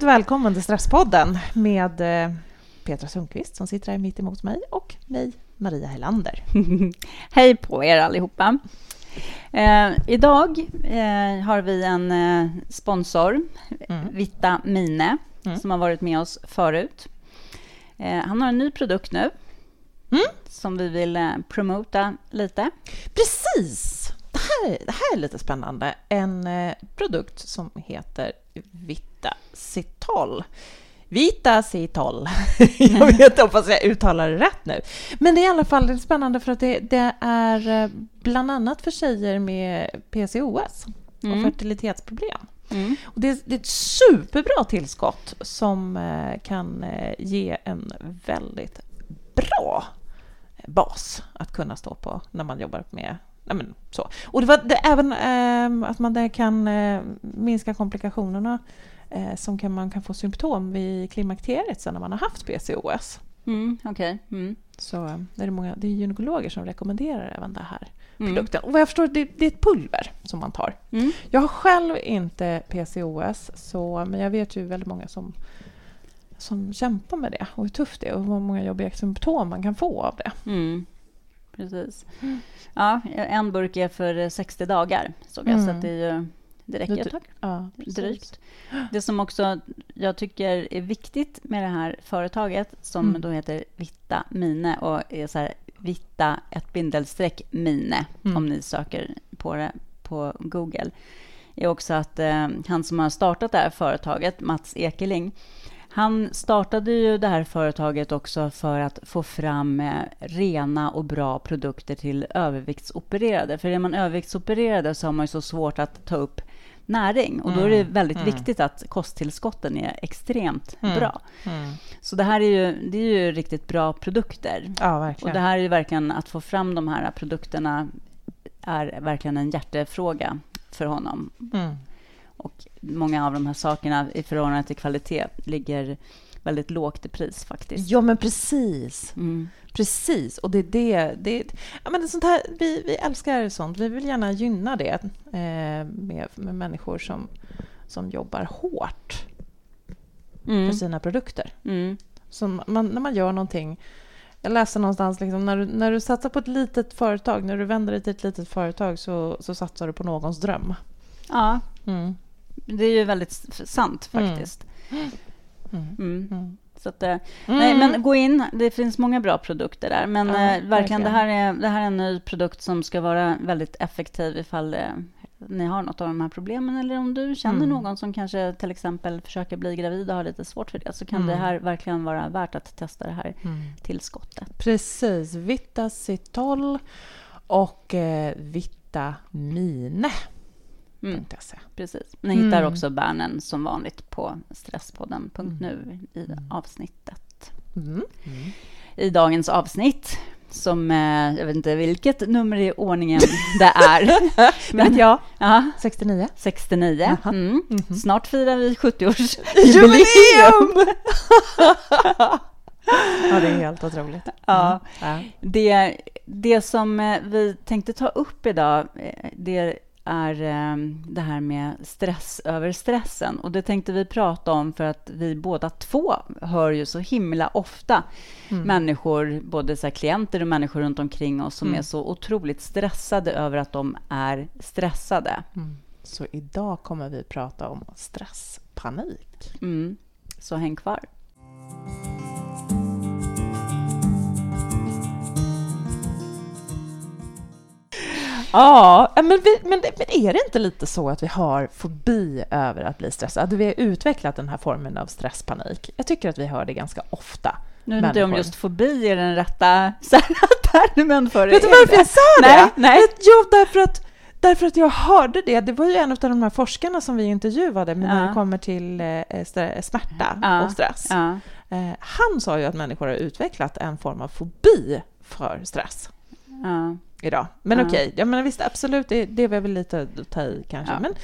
Varmt välkommen till Stresspodden med eh, Petra Sundqvist som sitter här mitt emot mig och mig, Maria Helander. Hej på er allihopa. Eh, idag eh, har vi en eh, sponsor, mm. Vita Mine, mm. som har varit med oss förut. Eh, han har en ny produkt nu mm. som vi vill eh, promota lite. Precis! Det här, det här är lite spännande. En produkt som heter Vita Citol. Vita Citol. jag vet, hoppas jag uttalar det rätt nu. Men det är i alla fall spännande för att det, det är eh, bland annat för tjejer med PCOS mm. och fertilitetsproblem. Mm. Och det, det, är ett superbra tillskott som eh, kan eh, ge en väldigt bra bas att kunna stå på när man jobbar med men så. Och det var det, även eh, att man där kan eh, minska komplikationerna eh, som kan, man kan få symptom vid klimakteriet sen när man har haft PCOS. Mm, okay. mm. Så eh, det är många, det är gynekologer som rekommenderar även den här mm. produkten. Och vad jag förstår, det, det är ett pulver som man tar. Mm. Jag har själv inte PCOS, så, men jag vet ju väldigt många som som kämpar med det och hur tufft det är och hur många jobbiga symptom man kan få av det. Mm. Precis. Mm. Ja, en burk är för 60 dagar, såg jag, så det är ju det räcker ett tag. Ja, drygt. Det som också jag tycker är viktigt med det här företaget som mm. då heter Vitta Mine och är så här Vitta ett bindelstreck Mine mm. om ni söker på det på Google är också att eh, han som har startat det här företaget, Mats Ekeling, han startade ju det här företaget också för att få fram eh, rena och bra produkter till överviktsopererade. För är man överviktsopererade så har man ju så svårt att ta upp näring. Och då är det mm, väldigt mm. viktigt att kosttillskotten är extremt mm. bra. Mm. Så det här är ju, det är ju riktigt bra produkter. Ja, verkligen. Och det här är ju verkligen att få fram de här produkterna är verkligen en hjärtefråga för honom. Mm. Och många av de här sakerna i förhållande till kvalitet ligger väldigt lågt i pris faktiskt. Ja, men precis. Mm. Precis, och det är det... det ja, men sånt här, vi, vi älskar sånt. Vi vill gärna gynna det eh, med, med människor som, som jobbar hårt mm. för sina produkter. Mm. Så man, när man gör någonting... Jag läste någonstans, liksom, när, du, när du satsar på ett litet företag, när du vänder dig till ett litet företag så, så satsar du på någons dröm. Ja, mm. Det är ju väldigt sant mm. faktiskt. Mm. Mm. Så att, eh, mm. nej, men gå in. Det finns många bra produkter där. Men ja, eh, verkligen, det här, är, det här är en ny produkt som ska vara väldigt effektiv ifall eh, ni har något av de här problemen eller om du känner mm. någon som kanske till exempel försöker bli gravid och har lite svårt för det så kan mm. det här verkligen vara värt att testa det här mm. tillskottet. Precis. Vitacitol och eh, Vitamine. Mm. Precis. Ni hittar mm. också bärnen som vanligt på stresspodden.nu mm. i mm. avsnittet. Mm. I dagens avsnitt, som eh, jag vet inte vilket nummer i ordningen det är. Men jag. Ja, 69. 69. Mm. -hmm. Snart firar vi 70-årsjubileum! ja, det är helt otroligt. Ja. Det, det som eh, vi tänkte ta upp idag, eh, det är ehm, det här med stress över stressen. Och det tänkte vi prata om för att vi båda två hör ju så himla ofta mm. människor, både så klienter och människor runt omkring oss som mm. är så otroligt stressade över att de är stressade. Mm. Så idag kommer vi prata om stresspanik. Mm. Så häng kvar. Ja, men, vi, men, men, är det inte lite så att vi har fobi över att bli stressade? Vi har utvecklat den här formen av stresspanik? Jag tycker att vi hör det ganska ofta. Nu vet inte om just fobi är den rätta termen för det. Vet du varför jag sa det? Nej, nej. Jo, därför att, därför att jag hörde det. Det var ju en av de här forskarna som vi intervjuade ja. när det kommer till eh, smärta ja. och stress. Ja. Eh, han sa ju att människor har utvecklat en form av fobi för stress. Idag. Men ja. okej, okay. ja, visst absolut, det, det är väl lite att ta i kanske. Ja. Men,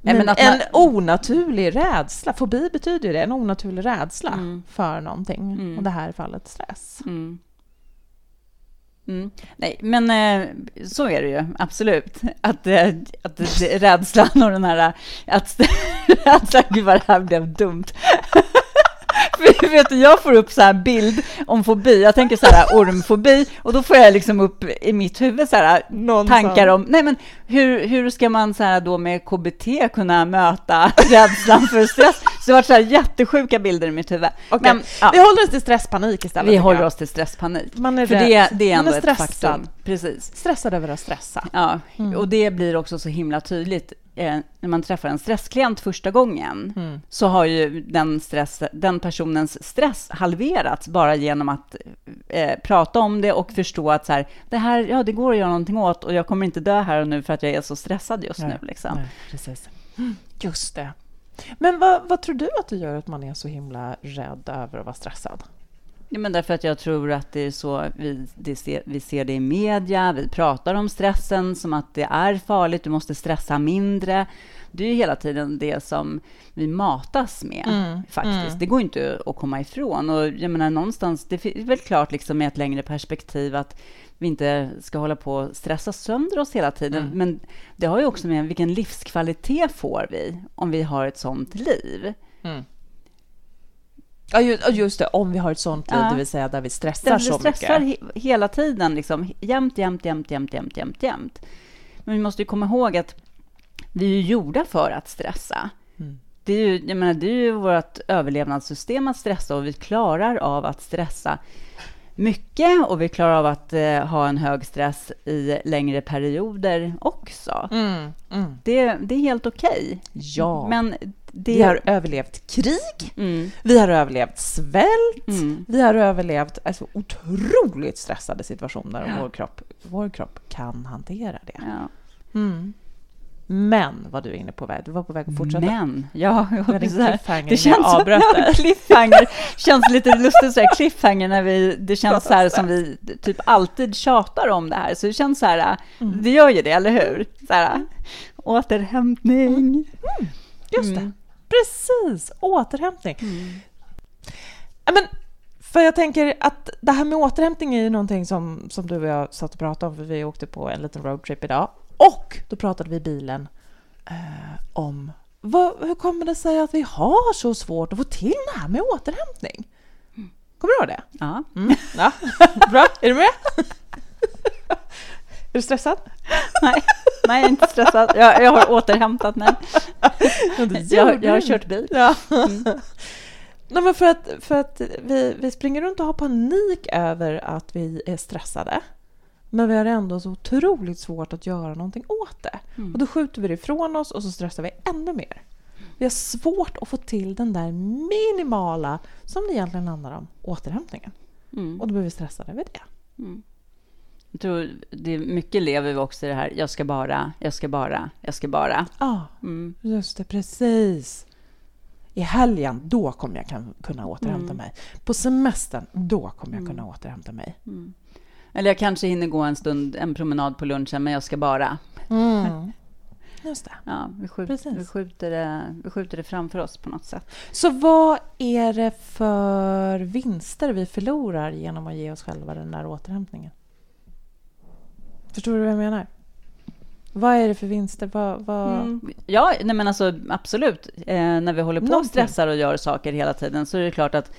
men, men en man... onaturlig rädsla, fobi betyder ju det, en onaturlig rädsla mm. för någonting. Mm. Och det här fallet stress. Mm. Mm. Nej, men eh, så är det ju absolut. Att, eh, att rädslan och den här... Att, rädslan, gud vad det här blev dumt. Vet du, jag får upp så här bild om fobi. Jag tänker så här ormfobi och då får jag liksom upp i mitt huvud så här tankar om, nej men hur, hur ska man så här då med KBT kunna möta rädslan för stress? Så det var så här jättesjuka bilder i mitt huvud. Okay. Men, ja. Vi håller oss till stresspanik istället. Vi håller oss till stresspanik. Man är för det, det är ändå är ett faktum. Precis. Stressad över att stressa. Ja, mm. och det blir också så himla tydligt eh, när man träffar en stressklient första gången, mm. så har ju den, stress, den personens stress halverats bara genom att eh, prata om det och förstå att så här, det här, ja, det går att göra någonting åt och jag kommer inte dö här och nu för att jag är så stressad just nej, nu. Liksom. Nej, precis. Just det. Men vad, vad tror du att det gör att man är så himla rädd över att vara stressad? Ja, men därför att jag tror att det är så vi, det ser, vi ser det i media. Vi pratar om stressen som att det är farligt, du måste stressa mindre. Det är ju hela tiden det som vi matas med, mm, faktiskt. Mm. Det går inte att komma ifrån. Och jag menar, någonstans, det är väl klart liksom med ett längre perspektiv att vi inte ska hålla på och stressa sönder oss hela tiden. Mm. Men det har ju också med vilken livskvalitet får vi om vi har ett sånt liv. Ja, just det. Om vi har ett sånt liv, ja. det vill säga där vi stressar där vi så stressar mycket. He hela tiden, liksom, jämt, jämt, jämt, jämt, jämt, jämt, jämt. Men vi måste ju komma ihåg att vi är gjorda för att stressa. Mm. Det är ju, jag menar, det är ju vårt överlevnadssystem att stressa och vi klarar av att stressa mycket och vi klarar av att eh, ha en hög stress i längre perioder också. Mm, mm. Det, det är helt okej. Okay. Ja. Men det... Vi har överlevt krig, mm. vi har överlevt svält, mm. vi har överlevt alltså, otroligt stressade situationer ja. och vår kropp, vår kropp kan hantera det. Ja. Mm. Men vad du är inne på väg, du var på väg att fortsätta. Men, ja, jag det, känns avbröt ja, cliffhanger känns lite lustigt så här, cliffhanger när vi, det känns så här som vi typ alltid tjatar om det här, så det känns så här, mm. det gör ju det, eller hur? Så här, återhämtning. Mm. Just det. Precis, återhämtning. Mm. Men, för jag tänker att det här med återhämtning är ju någonting som, som du och jag satt och pratade om, för vi åkte på en liten roadtrip idag. Och då pratade vi i bilen eh, om vad, hur kommer det sig att vi har så svårt att få till det här med återhämtning? Kommer du ihåg det? Ja. Mm. ja. Bra, är du med? Är du stressad? Nej, nej jag är inte stressad. Jag, jag har återhämtat mig. Jag, jag har kört bil. Ja. Mm. Nej, men för att, för att vi, vi springer runt och har panik över att vi är stressade. Men vi har ändå så otroligt svårt att göra någonting åt det. Mm. Och då skjuter vi det ifrån oss och så stressar vi ännu mer. Vi har svårt att få till den där minimala, som det egentligen handlar om, återhämtningen. Mm. Och då blir vi stressade över det. Mm. Jag tror det är mycket lever vi också i det här, jag ska bara, jag ska bara, jag ska bara. Ja, mm. just det, precis. I helgen, då kommer jag kunna återhämta mm. mig. På semestern, då kommer jag kunna mm. återhämta mig. Mm. Eller jag kanske hinner gå en stund, en promenad på lunchen, men jag ska bara. Mm. Just det. Ja, vi, skjuter, vi, skjuter det, vi skjuter det framför oss på något sätt. Så vad är det för vinster vi förlorar genom att ge oss själva den där återhämtningen? Förstår du vad jag menar? Vad är det för vinster? Vad, vad... Mm. Ja, nej men alltså, absolut. Eh, när vi håller på och stressar och gör saker hela tiden så är det klart att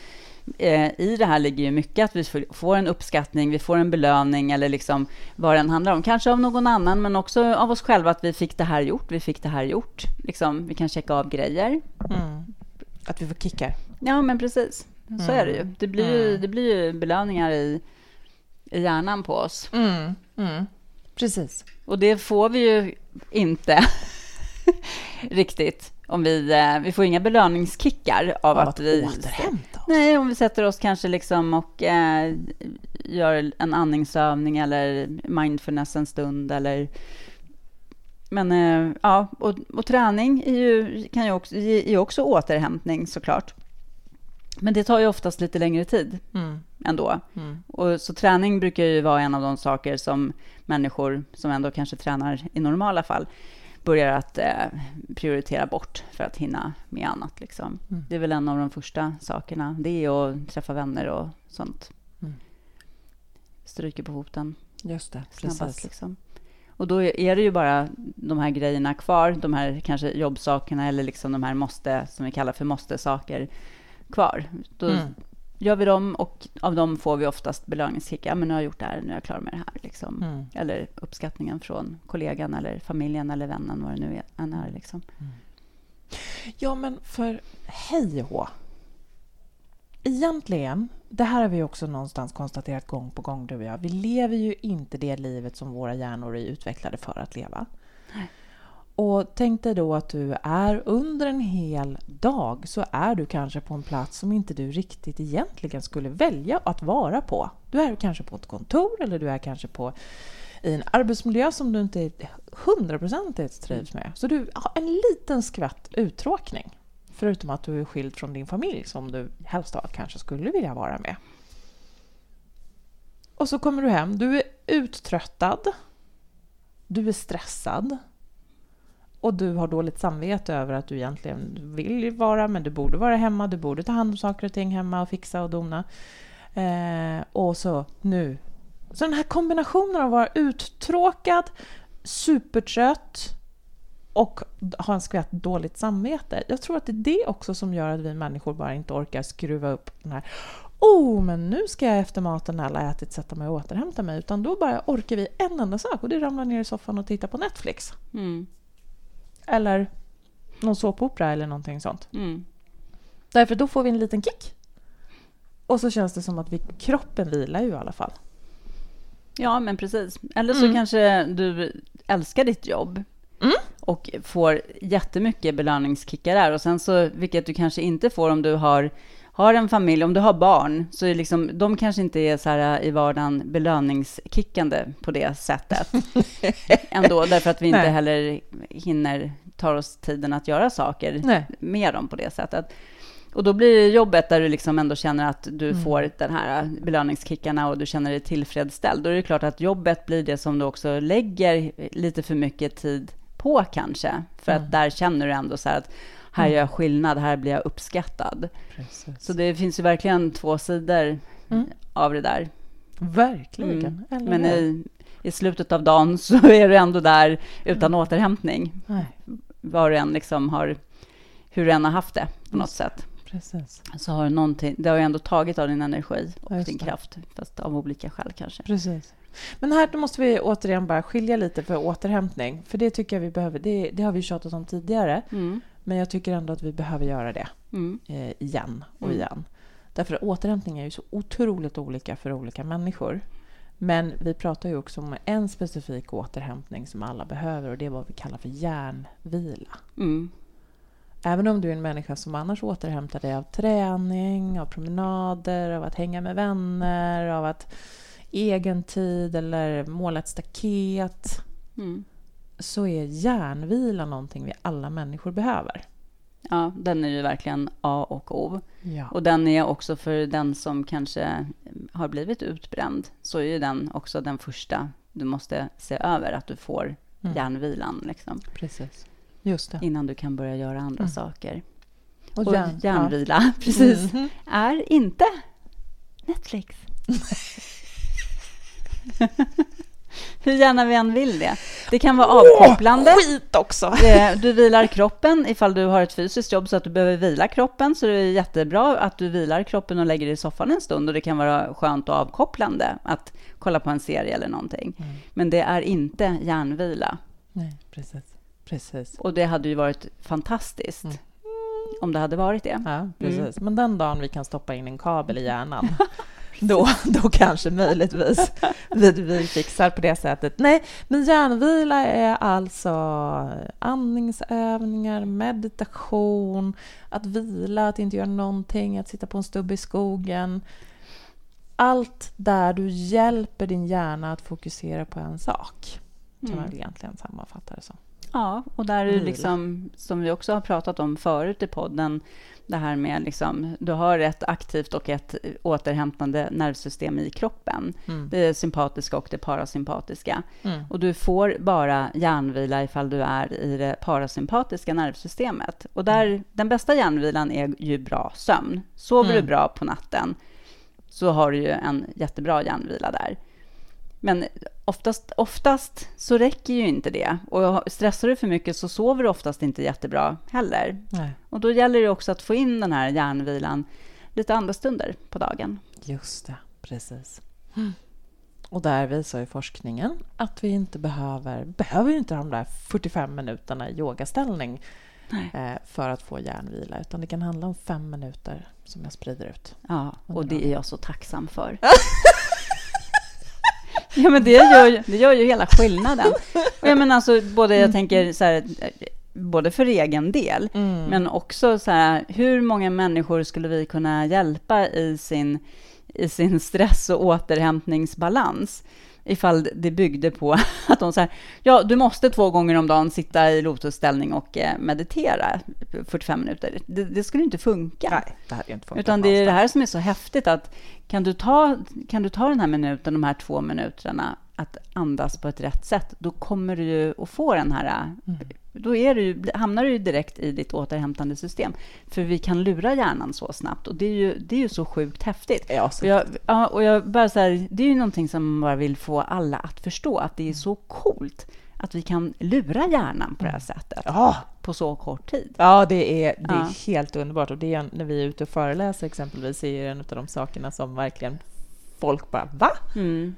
eh, i det här ligger ju mycket att vi får en uppskattning, vi får en belöning eller liksom vad den handlar om. Kanske av någon annan, men också av oss själva att vi fick det här gjort, vi fick det här gjort. Liksom, vi kan checka av grejer. Mm. Att vi får kickar. Ja, men precis. Så mm. är det ju. Det blir ju, mm. det blir ju belöningar i, i hjärnan på oss. Precis. Och det får vi ju inte riktigt. Om vi, eh, vi får inga belöningskickar av, av att, vi... återhämta oss? Nej, om vi sätter oss kanske liksom och eh, gör en andningsövning eller mindfulness en stund eller... Men eh, ja, och, och, träning är ju, kan ju också, är också återhämtning såklart. Men det tar ju oftast lite längre tid mm. ändå. Mm. Och så träning brukar ju vara en av de saker som människor som ändå kanske tränar i normala fall börjar att eh, prioritera bort för att hinna med annat. Liksom. Mm. Det är väl en av de första sakerna. Det är att träffa vänner och sånt. Mm. Stryker på foten. Just det, snabbast. Liksom. Och då är det ju bara de här grejerna kvar, de här kanske jobbsakerna eller liksom de här måste, som vi kallar för måste-saker kvar. Då mm. gör vi dem och av dem får vi oftast belöningskick. Ja, men nu har jag gjort det här, nu är jag klar med det här. Liksom. Mm. Eller uppskattningen från kollegan eller familjen eller vännen, vad det nu än är. Liksom. Mm. Ja, men för hej hå. Egentligen, det här har vi också någonstans konstaterat gång på gång, du och jag. Vi lever ju inte det livet som våra hjärnor är utvecklade för att leva. Nej. Och tänk dig då att du är under en hel dag så är du kanske på en plats som inte du riktigt egentligen skulle välja att vara på. Du är kanske på ett kontor eller du är kanske på i en arbetsmiljö som du inte hundraprocentigt trivs med. Så du har en liten skvätt uttråkning. Förutom att du är skild från din familj som du helst av kanske skulle vilja vara med. Och så kommer du hem, du är uttröttad. Du är stressad. Och du har dåligt samvete över att du egentligen vill vara, men du borde vara hemma, du borde ta hand om saker och ting hemma och fixa och dona. Eh, och så nu. Så den här kombinationen av att vara uttråkad, supertrött och ha en skvätt dåligt samvete. Jag tror att det är det också som gör att vi människor bara inte orkar skruva upp den här Oh, men nu ska jag efter maten när alla ätit sätta mig och återhämta mig. Utan då bara orkar vi en enda sak och det är ramla ner i soffan och titta på Netflix. Mm. Eller någon såpopera eller någonting sånt. Mm. Därför då får vi en liten kick. Och så känns det som att vi, kroppen vilar ju i alla fall. Ja, men precis. Eller så mm. kanske du älskar ditt jobb mm. och får jättemycket belöningskickar där. Och sen så, vilket du kanske inte får om du har har en familj, om du har barn, så är liksom, de kanske inte är så här i vardagen belöningskickande på det sättet. Ändå, därför att vi inte Nej. heller hinner ta oss tiden att göra saker Nej. med dem på det sättet. Och då blir det jobbet där du liksom ändå känner att du mm. får den här belöningskickarna och du känner dig tillfredsställd. Då är det klart att jobbet blir det som du också lägger lite för mycket tid på kanske. För mm. att där känner du ändå så här att här gör jag skillnad, här blir jag uppskattad. Precis. Så det finns ju verkligen två sidor mm. av det där. Verkligen. Mm. Men i, i, slutet av dagen så är du ändå där utan mm. återhämtning. Nej. Var du än liksom har, hur du än har haft det på något sätt. Precis. Så har någonting, det har ju ändå tagit av din energi och din kraft, fast av olika skäl kanske. Precis. Men här måste vi återigen bara skilja lite för återhämtning. För det tycker jag vi behöver. Det, det har vi tjatat om tidigare. Mm. Men jag tycker ändå att vi behöver göra det mm. eh, igen och mm. igen. Därför att återhämtning är ju så otroligt olika för olika människor. Men vi pratar ju också om en specifik återhämtning som alla behöver och det är vad vi kallar för hjärnvila. Mm. Även om du är en människa som annars återhämtar dig av träning, av promenader, av att hänga med vänner, av att egen tid eller måla ett staket. Mm så är järnvila någonting vi alla människor behöver. Ja, den är ju verkligen A och O. Ja. Och den är också för den som kanske har blivit utbränd, så är ju den också den första du måste se över, att du får mm. järnvilan. Liksom. Precis. Just det. Innan du kan börja göra andra mm. saker. Och, och järn, järnvila, ja. precis, mm. är inte Netflix. Hur gärna vi än vill det. Det kan vara avkopplande. Oh, skit också! Du vilar kroppen ifall du har ett fysiskt jobb så att du behöver vila kroppen. Så det är jättebra att du vilar kroppen och lägger dig i soffan en stund. Och det kan vara skönt och avkopplande att kolla på en serie eller någonting. Mm. Men det är inte hjärnvila. Nej, precis. precis. Och det hade ju varit fantastiskt. Mm om det hade varit det. Ja, precis. Mm. Men den dagen vi kan stoppa in en kabel i hjärnan då, då kanske möjligtvis vi, vi fixar på det sättet. Nej, men hjärnvila är alltså andningsövningar, meditation, att vila, att inte göra någonting, att sitta på en stubb i skogen. Allt där du hjälper din hjärna att fokusera på en sak, kan mm. man väl egentligen sammanfatta det som. Ja, och där är liksom, som vi också har pratat om förut i podden, det här med liksom, du har ett aktivt och ett återhämtande nervsystem i kroppen. Mm. Det sympatiska och det parasympatiska. Mm. Och du får bara hjärnvila ifall du är i det parasympatiska nervsystemet. Och där, mm. den bästa hjärnvilan är ju bra sömn. Sover du mm. bra på natten så har du ju en jättebra hjärnvila där. Men oftast, oftast så räcker ju inte det. Och stressar du för mycket så sover du oftast inte jättebra heller. Nej. Och då gäller det också att få in den här hjärnvilan lite andra stunder på dagen. Just det, precis. Mm. Och där visar ju forskningen att vi inte behöver, behöver inte de där 45 minuterna i yogaställning eh, för att få hjärnvila, utan det kan handla om fem minuter som jag sprider ut. Ja, och det är jag så tacksam för. ja, men det gör, ju, det gör ju hela skillnaden. Och jag menar alltså, både, jag mm. tänker så här, både för egen del, mm. men också så här, hur många människor skulle vi kunna hjälpa i sin i sin stress och återhämtningsbalans ifall det byggde på att de säger ja, du måste två gånger om dagen sitta i lotusställning och eh, meditera 45 minuter. Det, det skulle inte funka. Nej, det hade inte funkat. Utan det är det här som är så häftigt att kan du ta, kan du ta den här minuten, de här två minuterna att andas på ett rätt sätt, då kommer du ju att få den här... Mm. Då är du, hamnar du ju direkt i ditt återhämtande system. För vi kan lura hjärnan så snabbt och det är ju, det är ju så sjukt häftigt. Ja, och jag, ja, och jag bara så här, det är ju någonting som man bara vill få alla att förstå, att det är så coolt att vi kan lura hjärnan på det här sättet ja. på så kort tid. Ja, det är, det är ja. helt underbart. Och det är när vi är ute och föreläser exempelvis, är en av de sakerna som verkligen folk bara va? Mm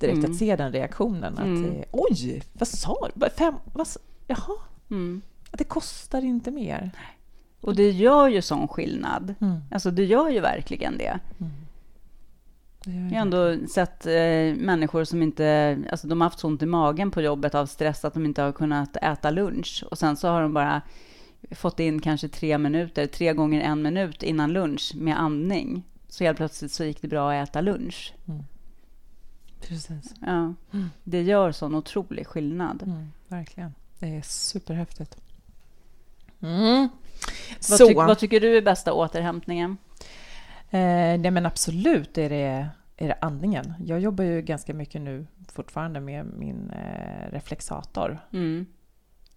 direkt mm. att se den reaktionen. Att, mm. Oj, vad sa du? Fem, vad, jaha, mm. det kostar inte mer. Och det gör ju sån skillnad. Mm. Alltså det gör ju verkligen det. Mm. Jag har ändå sett eh, människor som inte, alltså de har haft så ont i magen på jobbet av stress att de inte har kunnat äta lunch. Och sen så har de bara fått in kanske tre minuter, tre gånger en minut innan lunch med andning. Så helt plötsligt så gick det bra att äta lunch. Mm. Precis. Ja. Mm. Det gör sån otrolig skillnad. Mm, verkligen. Det är superhäftigt. Mm. Vad, ty vad, tycker du är bästa återhämtningen? Eh, nej men absolut är det, är det andningen. Jag jobbar ju ganska mycket nu fortfarande med min eh, reflexator. Mm.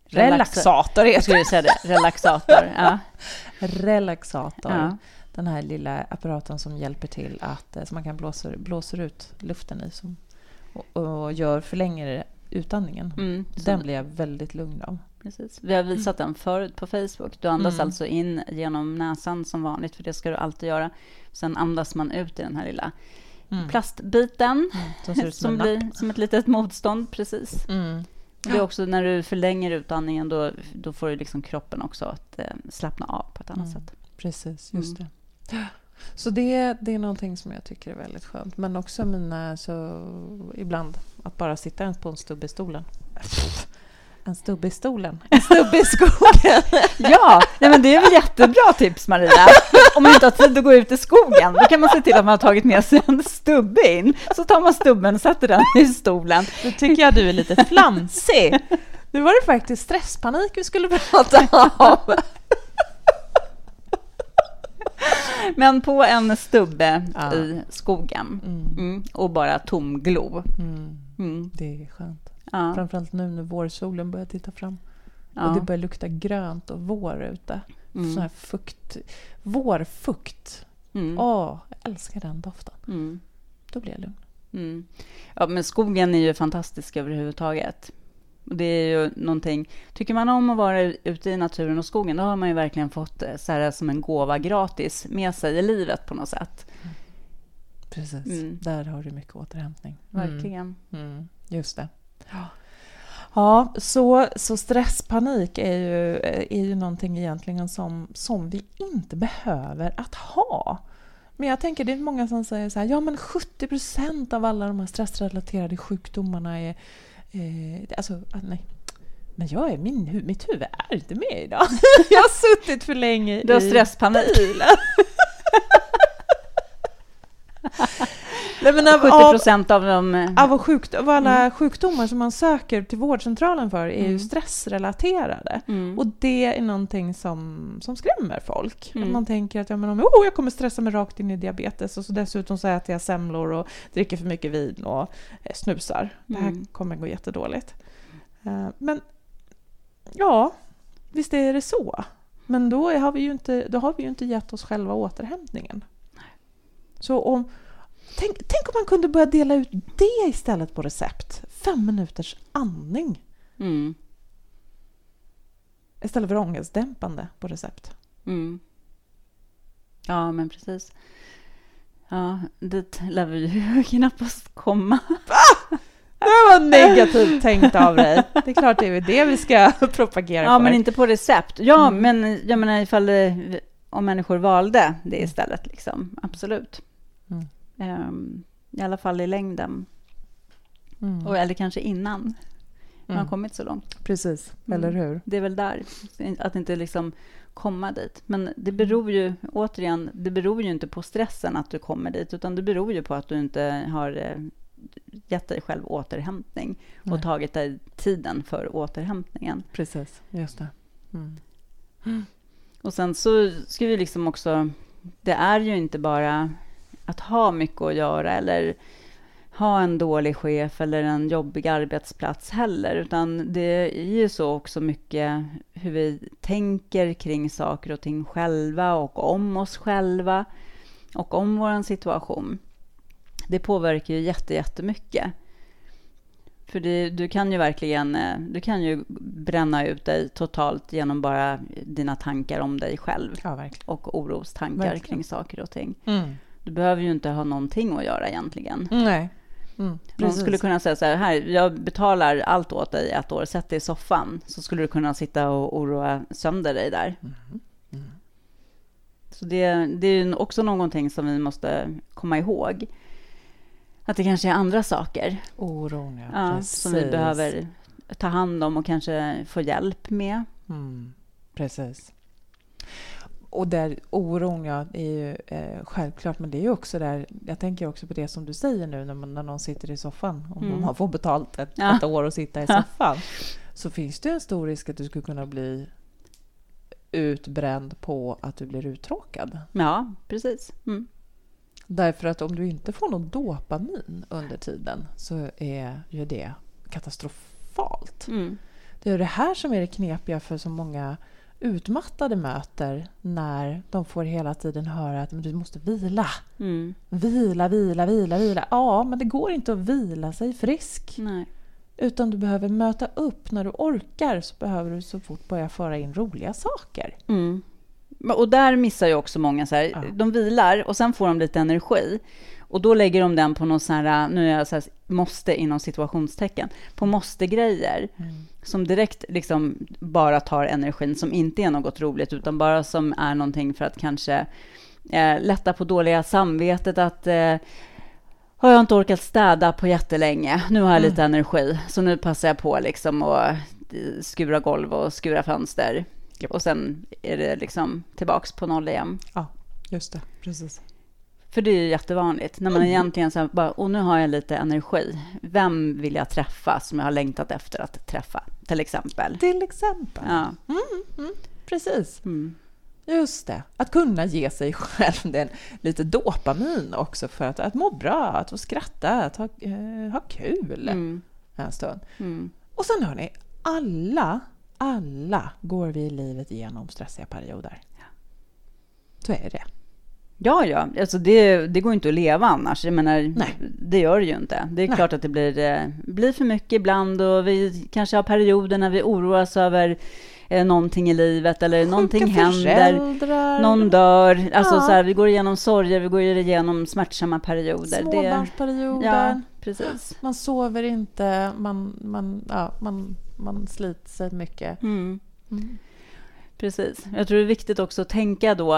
Relaxator heter det. säga det. Relaxator. Ja. Relaxator. Ja. Den här lilla apparaten som hjälper till att eh, så man kan blåsa, blåser ut luften i som, och, och gör, förlänger utandningen. Mm, den blir jag väldigt lugn av. Precis. Vi har visat den förut på Facebook. Du andas mm. alltså in genom näsan som vanligt, för det ska du alltid göra. Sen andas man ut i den här lilla mm. plastbiten mm, som, som blir som ett litet motstånd. Precis. Mm. Det är också när du förlänger utandningen, då, då får du liksom kroppen också att eh, slappna av på ett annat mm. sätt. Precis, just mm. det. Så det, det är någonting som jag tycker är väldigt skönt. Men också mina, så ibland, att bara sitta på en stubbe i stolen. En stubbe i stolen. En stubbe i skogen. ja, nej men det är väl jättebra tips, Maria. Om man inte har tid att gå ut i skogen, då kan man se till att man har tagit med sig en stubbe in. Så tar man stubben och sätter den i stolen. Då tycker jag du är lite flamsig. Nu var det faktiskt stresspanik vi skulle prata om. Men på en stubbe ja. i skogen mm. Mm, och bara tom glo. Mm. mm. Det är skönt. Ja. Framförallt nu när vårsolen börjar titta fram. Ja. Och det börjar lukta grönt och vår ute. Mm. Sån här fukt. Vårfukt. Mm. Åh, jag älskar den doften. Mm. Då blir jag lugn. Mm. Ja, men skogen är ju fantastisk överhuvudtaget. Det är ju någonting, tycker man om att vara ute i naturen och skogen, då har man ju verkligen fått eh, så här, som en gåva gratis med sig i livet på något sätt. Precis, mm. där har du mycket återhämtning. Verkligen. Mm. mm. Just det. Ja. Ja, så, så stresspanik är ju, är ju någonting egentligen som, som vi inte behöver att ha. Men jag tänker, det är många som säger så här, ja men 70 procent av alla de här stressrelaterade sjukdomarna är Eh, alltså, ah, nej. Men jag är, min, mitt huvud är inte med idag. jag har suttit för länge Du har stresspanik. Nej, men av, 70 procent av dem... Eh, av, sjukt, av alla mm. sjukdomar som man söker till vårdcentralen för är mm. ju stressrelaterade. Mm. Och det är någonting som, som skrämmer folk. Mm. Att man tänker att ja, men om, oh, jag kommer stressa mig rakt in i diabetes och så dessutom så äter jag semlor och dricker för mycket vin och eh, snusar. Det här mm. kommer gå jättedåligt. Uh, men ja, visst är det så. Men då har vi ju inte, då har vi ju inte gett oss själva återhämtningen. Så om, Tänk, tänk om man kunde börja dela ut det istället på recept fem minuters andning. Mm. Istället för ångestdämpande på recept. Mm. Ja, men precis. Ja, dit lär vi ju knappast komma. Det var negativt tänkt av dig. Det är klart det är det vi ska propagera ja, för. Ja, men inte på recept. Ja, mm. men jag menar ifall det, om människor valde det mm. istället, liksom. Absolut. Mm. Um, I alla fall i längden. Mm. Och, eller kanske innan man har mm. kommit så långt. Precis, eller mm. hur? Det är väl där, att inte liksom komma dit. Men det beror ju, återigen, det beror ju inte på stressen att du kommer dit, utan det beror ju på att du inte har eh, gett dig själv återhämtning Nej. och tagit dig tiden för återhämtningen. Precis, just det. Mm. Och sen så ska vi liksom också... Det är ju inte bara att ha mycket att göra eller ha en dålig chef eller en jobbig arbetsplats heller, utan det är ju så också mycket hur vi tänker kring saker och ting själva och om oss själva och om vår situation det påverkar ju jätte, jättemycket. För det, du kan ju verkligen eh, du kan ju bränna ut dig totalt genom bara dina tankar om dig själv. Ja, och orostankar verkligen. kring saker och ting. Mm. Du behöver ju inte ha någonting att göra egentligen. Nej. Mm, Någon skulle kunna säga så här, här, jag betalar allt åt dig ett år, sätt dig i soffan. Så skulle du kunna sitta och oroa sönder dig där. Mm. Mm. Så det, det är också någonting som vi måste komma ihåg. Att det kanske är andra saker. Oron, ja. ja som vi behöver ta hand om och kanske få hjälp med. Mm, precis. Och där oron, ja, är ju eh, självklart, men det är ju också där... Jag tänker också på det som du säger nu när, man, när någon sitter i soffan. Om mm. man får betalt ett, ja. ett år att sitta i soffan så finns det en stor risk att du skulle kunna bli utbränd på att du blir uttråkad. Ja, precis. Mm. Därför att om du inte får någon dopamin under tiden så är ju det katastrofalt. Mm. Det är det här som är det knepiga för så många utmattade möter när de får hela tiden höra att du måste vila. Mm. Vila, vila, vila, vila. Ja, men det går inte att vila sig frisk. Nej. Utan du behöver möta upp. När du orkar så behöver du så fort börja föra in roliga saker. Mm. Och där missar ju också många så här, ja. de vilar och sen får de lite energi. Och då lägger de den på någon sån här, nu är jag så här, måste inom situationstecken, på måste-grejer. Mm. Som direkt liksom bara tar energin, som inte är något roligt, utan bara som är någonting för att kanske eh, lätta på dåliga samvetet att eh, har jag inte orkat städa på jättelänge. Nu har jag mm. lite energi, så nu passar jag på liksom att eh, skura golv och skura fönster. Yep. Och sen är det liksom tillbaks på noll igen. Ja, just det. Precis. För det är ju jättevanligt när man mm. egentligen så bara, och nu har jag lite energi. Vem vill jag träffa som jag har längtat efter att träffa? Till exempel. Till exempel. Ja. Mm, mm, precis. Mm. Just det. Att kunna ge sig själv den, lite dopamin också för att, att må bra, att få skratta, att ha, uh, ha kul mm. en stund. Mm. Och sen hörni, alla alla går vi i livet igenom stressiga perioder. Så är det. Ja, ja. Alltså det, det går inte att leva annars. Jag menar, Nej. Det gör det ju inte. Det är Nej. klart att det blir, eh, blir för mycket ibland och vi kanske har perioder när vi oroas över eh, någonting i livet eller Sjuka någonting händer. Någon dör. Alltså ja. så här, vi går igenom sorger, vi går igenom smärtsamma perioder. Småbarnsperioder. Ja, precis. Man sover inte, man, man, ja, man man sliter sig mycket. Mm. Mm. Precis. Jag tror det är viktigt också att tänka då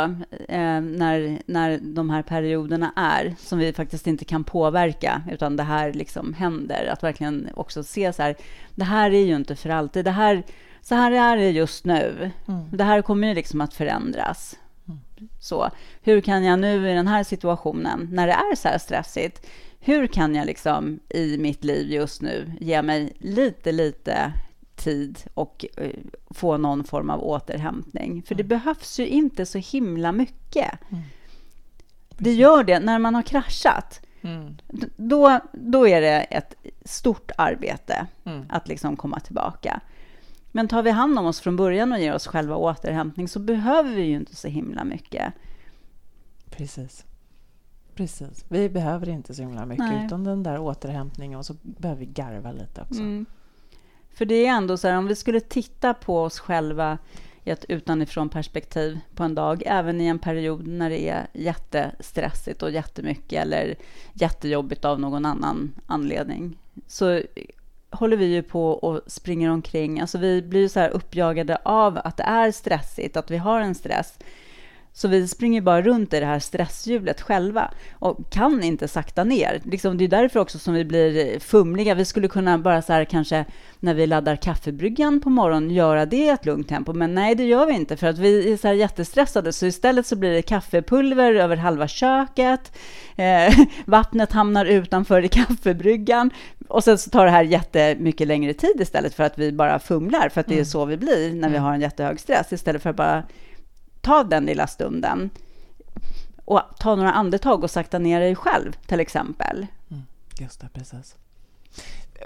eh, när, när de här perioderna är som vi faktiskt inte kan påverka, utan det här liksom händer. Att verkligen också se så här, det här är ju inte för alltid. Det här, så här är det just nu. Mm. Det här kommer ju liksom att förändras. Mm. Så hur kan jag nu i den här situationen, när det är så här stressigt, hur kan jag liksom i mitt liv just nu ge mig lite, lite tid och uh, få någon form av återhämtning. För det mm. behövs ju inte så himla mycket. Mm. Det gör det när man har kraschat. Mm. Då, då är det ett stort arbete mm. att liksom komma tillbaka. Men tar vi hand om oss från början och ger oss själva återhämtning så behöver vi ju inte så himla mycket. Precis. Precis. Vi behöver inte så himla mycket, Nej. utan den där återhämtningen och så behöver vi garva lite också. Mm. För det är ändå så här, om vi skulle titta på oss själva i ett utanifrån perspektiv på en dag, även i en period när det är jättestressigt och jättemycket eller jättejobbigt av någon annan anledning, så håller vi ju på och springer omkring. Alltså vi blir ju så här uppjagade av att det är stressigt, att vi har en stress. Så vi springer bara runt i det här stresshjulet själva och kan inte sakta ner. Liksom, det är därför också som vi blir fumliga. Vi skulle kunna bara så här kanske när vi laddar kaffebryggan på morgonen göra det i ett lugnt tempo. Men nej, det gör vi inte för att vi är så här jättestressade. Så istället så blir det kaffepulver över halva köket. Eh, vattnet hamnar utanför i kaffebryggan och sen så tar det här jättemycket längre tid istället för att vi bara fumlar för att det är mm. så vi blir när vi mm. har en jättehög stress istället för att bara ta den lilla stunden och ta några andetag och sakta ner dig själv, till exempel. Mm, just det, precis.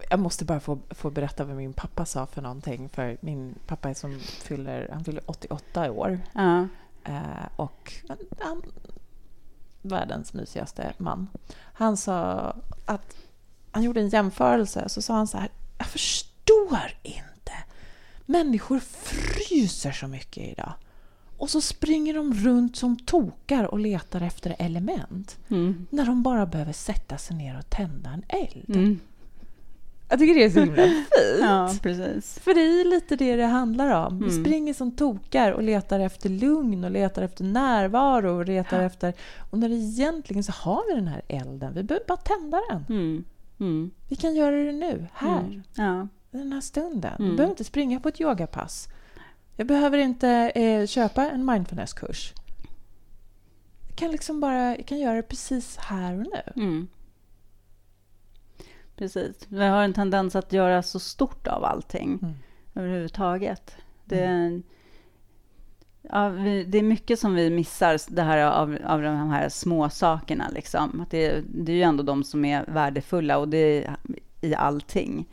Jag måste bara få, få berätta vad min pappa sa för någonting. För min pappa är som fyller, han fyller 88 i år. Uh. Eh, och han, världens mysigaste man. Han sa att han gjorde en jämförelse. Så sa han så här, jag förstår inte. Människor fryser så mycket idag. Och så springer de runt som tokar och letar efter element. Mm. När de bara behöver sätta sig ner och tända en eld. Mm. Jag tycker det är så himla fint. Ja, precis. För det är lite det det handlar om. Mm. Vi springer som tokar och letar efter lugn och letar efter närvaro och letar ja. efter... Och när det egentligen så har vi den här elden. Vi behöver bara tända den. Mm. Mm. Vi kan göra det nu, här. Mm. Ja. Den här stunden. Vi behöver inte springa på ett yogapass. Jag behöver inte eh, köpa en mindfulnesskurs. Jag kan liksom bara jag kan göra det precis här och nu. Mm. Precis. Vi har en tendens att göra så stort av allting mm. överhuvudtaget. Det, mm. ja, vi, det är mycket som vi missar det här av, av de här små sakerna. Liksom. Att det, det är ju ändå de som är värdefulla och det är i allting.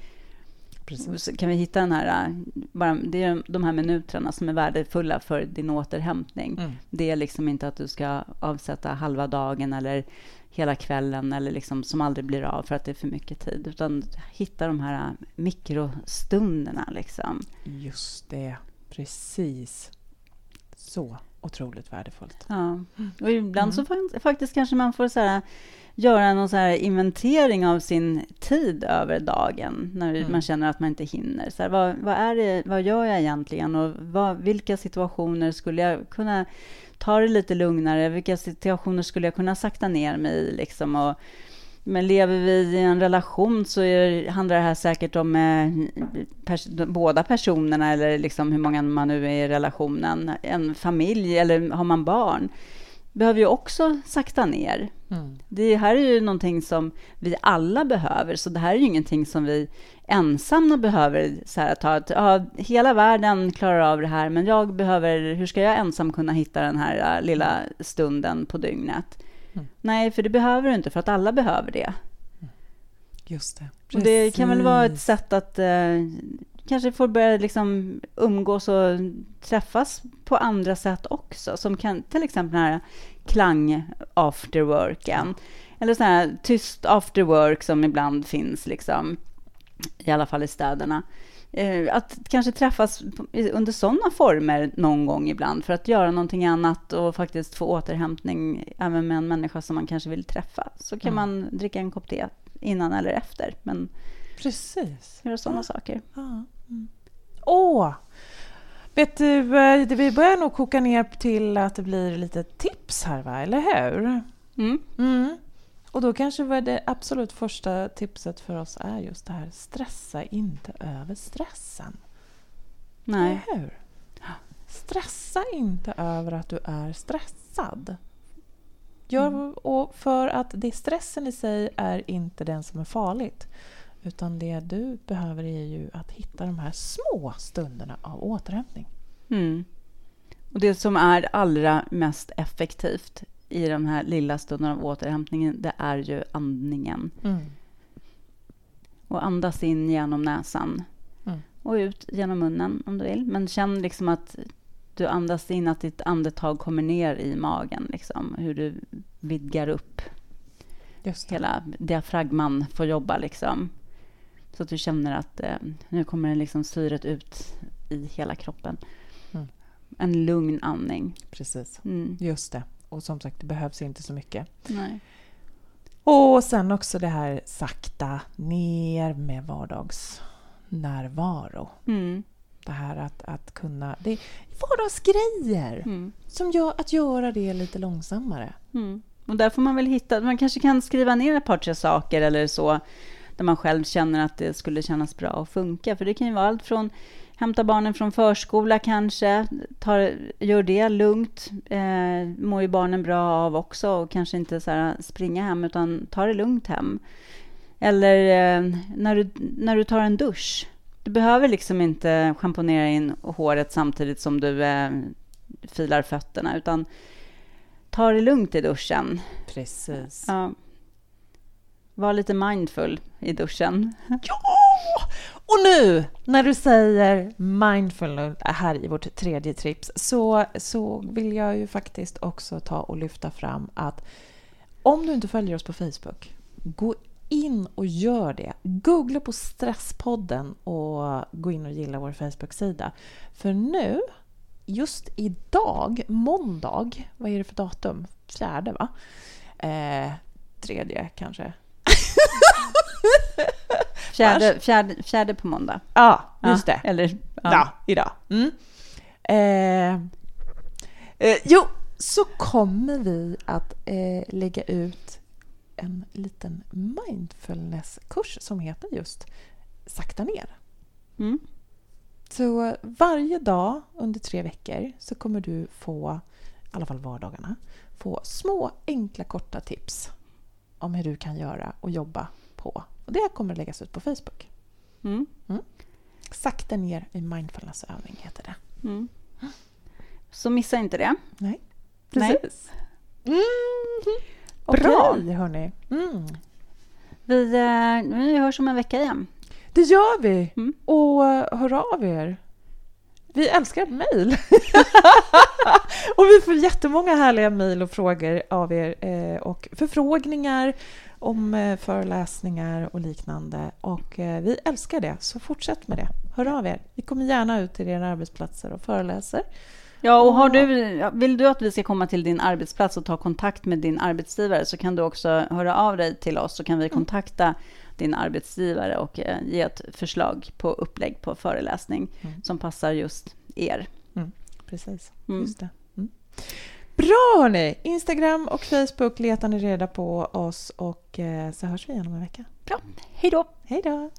Precis. Kan vi hitta den här... Äh, bara, det är de här minuterna som är värdefulla för din återhämtning. Mm. Det är liksom inte att du ska avsätta halva dagen eller hela kvällen eller liksom som aldrig blir av för att det är för mycket tid. Utan hitta de här äh, mikrostunderna. Liksom. Just det, precis. Så otroligt värdefullt. Ja. Och ibland mm. så faktiskt kanske man får så här göra någon så här inventering av sin tid över dagen när mm. man känner att man inte hinner. Så här, vad, vad, är det, vad gör jag egentligen och vad, vilka situationer skulle jag kunna ta det lite lugnare? Vilka situationer skulle jag kunna sakta ner mig i? Liksom, och, men lever vi i en relation så är, handlar det här säkert om eh, pers båda personerna eller liksom hur många man nu är i relationen. En familj eller har man barn behöver ju också sakta ner. Mm. Det här är ju någonting som vi alla behöver, så det här är ju ingenting som vi ensamma behöver så här, ta. Att, ja, hela världen klarar av det här, men jag behöver, hur ska jag ensam kunna hitta den här uh, lilla stunden på dygnet? Mm. Nej, för det behöver du inte, för att alla behöver det. Just det. Och det kan väl vara ett sätt att uh, kanske får börja liksom umgås och träffas på andra sätt också, som kan till exempel den här klang afterworken. Eller så här tyst afterwork som ibland finns, liksom, i alla fall i städerna. Eh, att kanske träffas under sådana former någon gång ibland för att göra någonting annat och faktiskt få återhämtning även med en människa som man kanske vill träffa. Så kan mm. man dricka en kopp te innan eller efter. Men Precis. Göra sådana ja. saker. Ja. Mm. Åh! Vet du, eh, vi börjar nog koka ner till att det blir lite tips här, va? eller hur? Mm. Då kanske var det absolut första tipset för oss är just det här, stressa inte över stressen. Nej. Eller hur? Stressa inte över att du är stressad. Gör, mm. och för att det stressen i sig är inte den som är farligt. Utan det du behöver är ju att hitta de här små stunderna av återhämtning. Mm. Och det som är allra mest effektivt i den här lilla stunden av återhämtningen, det är ju andningen. Mm. Och andas in genom näsan mm. och ut genom munnen om du vill. Men känn liksom att du andas in, att ditt andetag kommer ner i magen. Liksom. Hur du vidgar upp hela diafragman får jobba. Liksom. Så att du känner att eh, nu kommer liksom syret ut i hela kroppen. Mm. En lugn andning. Precis, mm. just det. Och som sagt, det behövs inte så mycket. Nej. Och sen också det här sakta ner med vardagsnärvaro. Mm. Det här att, att kunna... Det är vardagsgrejer mm. som gör att göra det lite långsammare. Mm. Och där får man väl hitta... Man kanske kan skriva ner ett par, tre saker eller så där man själv känner att det skulle kännas bra och funka. För det kan ju vara allt från hämta barnen från förskola kanske, tar, gör det lugnt, eh, mår ju barnen bra av också och kanske inte så här, springa hem utan ta det lugnt hem. Eller eh, när, du, när du tar en dusch. Du behöver liksom inte schamponera in håret samtidigt som du eh, filar fötterna utan ta det lugnt i duschen. Precis. Ja. Var lite mindful i duschen. Ja! Och nu när du säger mindfulness här i vårt tredje trips så, så vill jag ju faktiskt också ta och lyfta fram att om du inte följer oss på Facebook, gå in och gör det. Googla på Stresspodden och gå in och gilla vår Facebook-sida. För nu, just idag, måndag, vad är det för datum? Fjärde, va? Eh, tredje kanske? Fjärde, fjärde, fjärde på måndag. Ja, just det. Eller, ja. idag. Mm. Eh, eh, jo, så kommer vi att eh, lägga ut en liten mindfulnesskurs som heter just Sakta ner. Mm. Så varje dag under tre veckor så kommer du få, i alla fall vardagarna, få små enkla korta tips om hur du kan göra och jobba på. Och det kommer att läggas ut på Facebook. Mm. Mm. Sakta ner i mindfulnessövning heter det. Mm. Så missa inte det. Nej, precis. Nej. Bra! Okej, hörni. Mm. Vi, eh, vi hörs om en vecka igen. Det gör vi! Mm. Och eh, hör av er. Vi älskar mejl. och vi får jättemånga härliga mejl och frågor av er eh, och förfrågningar om eh, föreläsningar och liknande. Och eh, vi älskar det, så fortsätt med det. Hör av er. Vi kommer gärna ut till era arbetsplatser och föreläser. Ja, och har du, vill du att vi ska komma till din arbetsplats och ta kontakt med din arbetsgivare så kan du också höra av dig till oss så kan vi mm. kontakta din arbetsgivare och eh, ge ett förslag på upplägg på föreläsning mm. som passar just er. Mm. Precis, mm. just det. Bra hörni! Instagram och Facebook letar ni reda på oss och eh, så hörs vi igen om en vecka. Bra, hej då! Hej då!